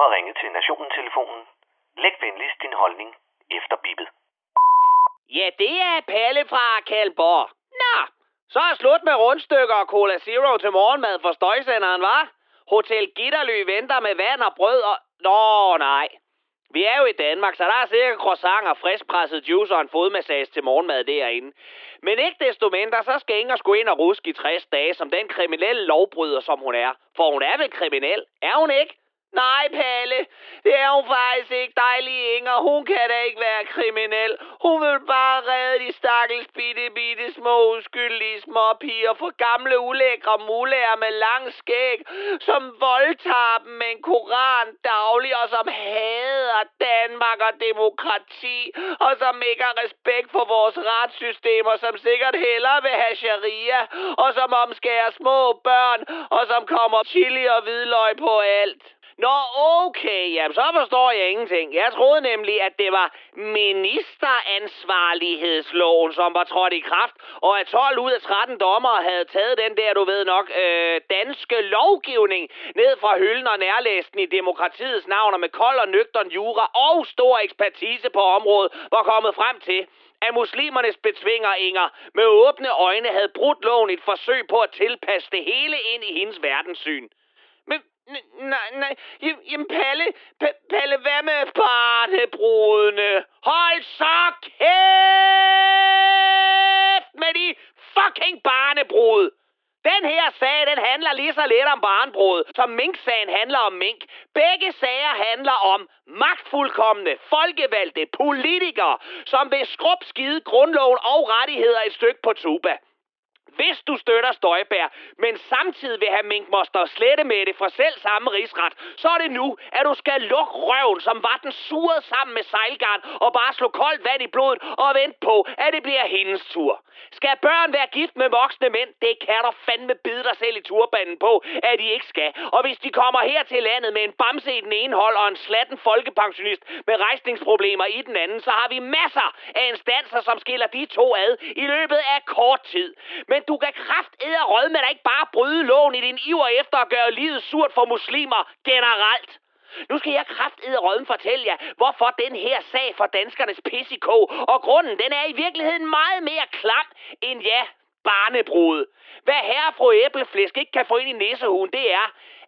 har ringet til Nationen-telefonen. Læg venligst din holdning efter bippet. Ja, det er Palle fra Kalborg. Nå, så er slut med rundstykker og Cola Zero til morgenmad for støjsenderen, var? Hotel Gitterly venter med vand og brød og... Nå, nej. Vi er jo i Danmark, så der er sikkert croissant og friskpresset juice og en fodmassage til morgenmad derinde. Men ikke desto mindre, så skal Inger sgu ind og ruske i 60 dage, som den kriminelle lovbryder, som hun er. For hun er vel kriminel, er hun ikke? Nej, Palle, det er hun faktisk ikke. Dejlig Inger, hun kan da ikke være kriminel. Hun vil bare redde de stakkels bitte, bitte små uskyldige små piger for gamle ulækre mulærer med lang skæg, som voldtager dem med en koran daglig, og som hader Danmark og demokrati, og som ikke har respekt for vores retssystem, og som sikkert hellere vil have sharia, og som omskærer små børn, og som kommer chili og hvidløg på alt. Nå, okay, jamen så forstår jeg ingenting. Jeg troede nemlig, at det var ministeransvarlighedsloven, som var trådt i kraft, og at 12 ud af 13 dommere havde taget den der, du ved nok, øh, danske lovgivning ned fra hylden og nærlæsten i demokratiets navn, og med kold og nøgtern jura og stor ekspertise på området, var kommet frem til, at muslimernes betvingeringer med åbne øjne havde brudt loven i et forsøg på at tilpasse det hele ind i hendes verdenssyn. Men, n- nej, nej, J- jamen Palle, P- Palle, hvad med barnebrudene? Hold så kæft med de fucking barnebrud! Den her sag, den handler lige så lidt om barnbrud, som Mink-sagen handler om mink. Begge sager handler om magtfuldkommende, folkevalgte politikere, som vil skrubskide grundloven og rettigheder et stykke på tuba. Hvis du støtter Støjbær, men samtidig vil have minkmoster slette med det fra selv samme rigsret, så er det nu, at du skal lukke røven, som var den suret sammen med sejlgarn, og bare slå koldt vand i blodet og vente på, at det bliver hendes tur. Skal børn være gift med voksne mænd? Det kan du fandme bide dig selv i turbanen på, at de ikke skal. Og hvis de kommer her til landet med en bamse i den ene hold og en slatten folkepensionist med rejsningsproblemer i den anden, så har vi masser af instanser, som skiller de to ad i løbet af kort tid. Men du kan kraftedde rød med dig ikke bare bryde loven i din iver efter at gøre livet surt for muslimer generelt. Nu skal jeg kraftedde rødden fortælle jer, hvorfor den her sag for danskernes pissikog, og grunden den er i virkeligheden meget mere klam end ja, barnebrud. Hvad herre fru æbleflæsk ikke kan få ind i næsehuen, det er,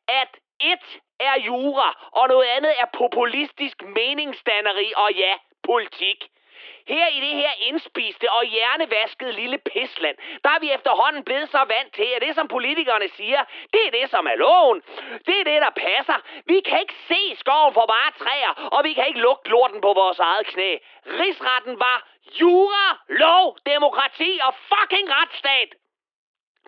at et er jura, og noget andet er populistisk meningsdanneri og ja, politik. Her i det her indspiste og hjernevaskede lille pisland, der er vi efterhånden blevet så vant til, at det som politikerne siger, det er det som er loven. Det er det, der passer. Vi kan ikke se skoven for bare træer, og vi kan ikke lugte lorten på vores eget knæ. Rigsretten var jura, lov, demokrati og fucking retsstat.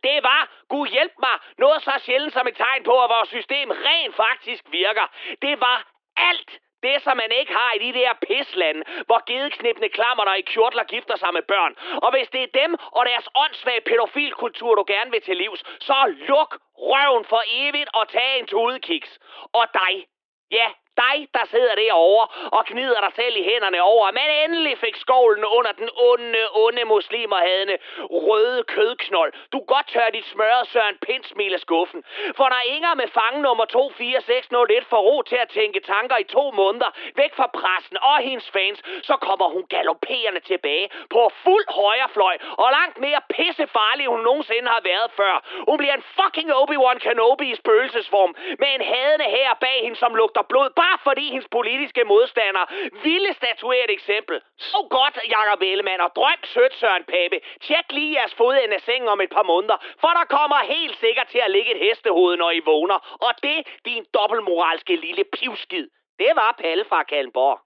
Det var, Gud hjælp mig, noget så sjældent som et tegn på, at vores system rent faktisk virker. Det var alt det, som man ikke har i de der pislande, hvor gedeknipne klammer i kjortler gifter sig med børn. Og hvis det er dem og deres åndssvage pædofilkultur, du gerne vil til livs, så luk røven for evigt og tag en tudekiks. Og dig, ja, dig, der sidder derovre og gnider dig selv i hænderne over, at man endelig fik skovlen under den onde, onde muslimerhadende røde kødknold. Du godt tør dit smørrede Søren Pindsmil af skuffen. For når Inger med fange nummer 24601 får ro til at tænke tanker i to måneder, væk fra pressen og hendes fans, så kommer hun galopperende tilbage på fuld højrefløj og langt mere pissefarlig, end hun nogensinde har været før. Hun bliver en fucking Obi-Wan Kenobi i spøgelsesform med en hadende her bag hende, som lugter blod, bare fordi hendes politiske modstandere ville statuere et eksempel. Så godt, Jakob Ellemann, og drøm sødt, Søren Pape. Tjek lige jeres fodende af sengen om et par måneder, for der kommer helt sikkert til at ligge et hestehoved, når I vågner. Og det, din dobbeltmoralske lille pivskid. Det var Palle fra Kallenborg.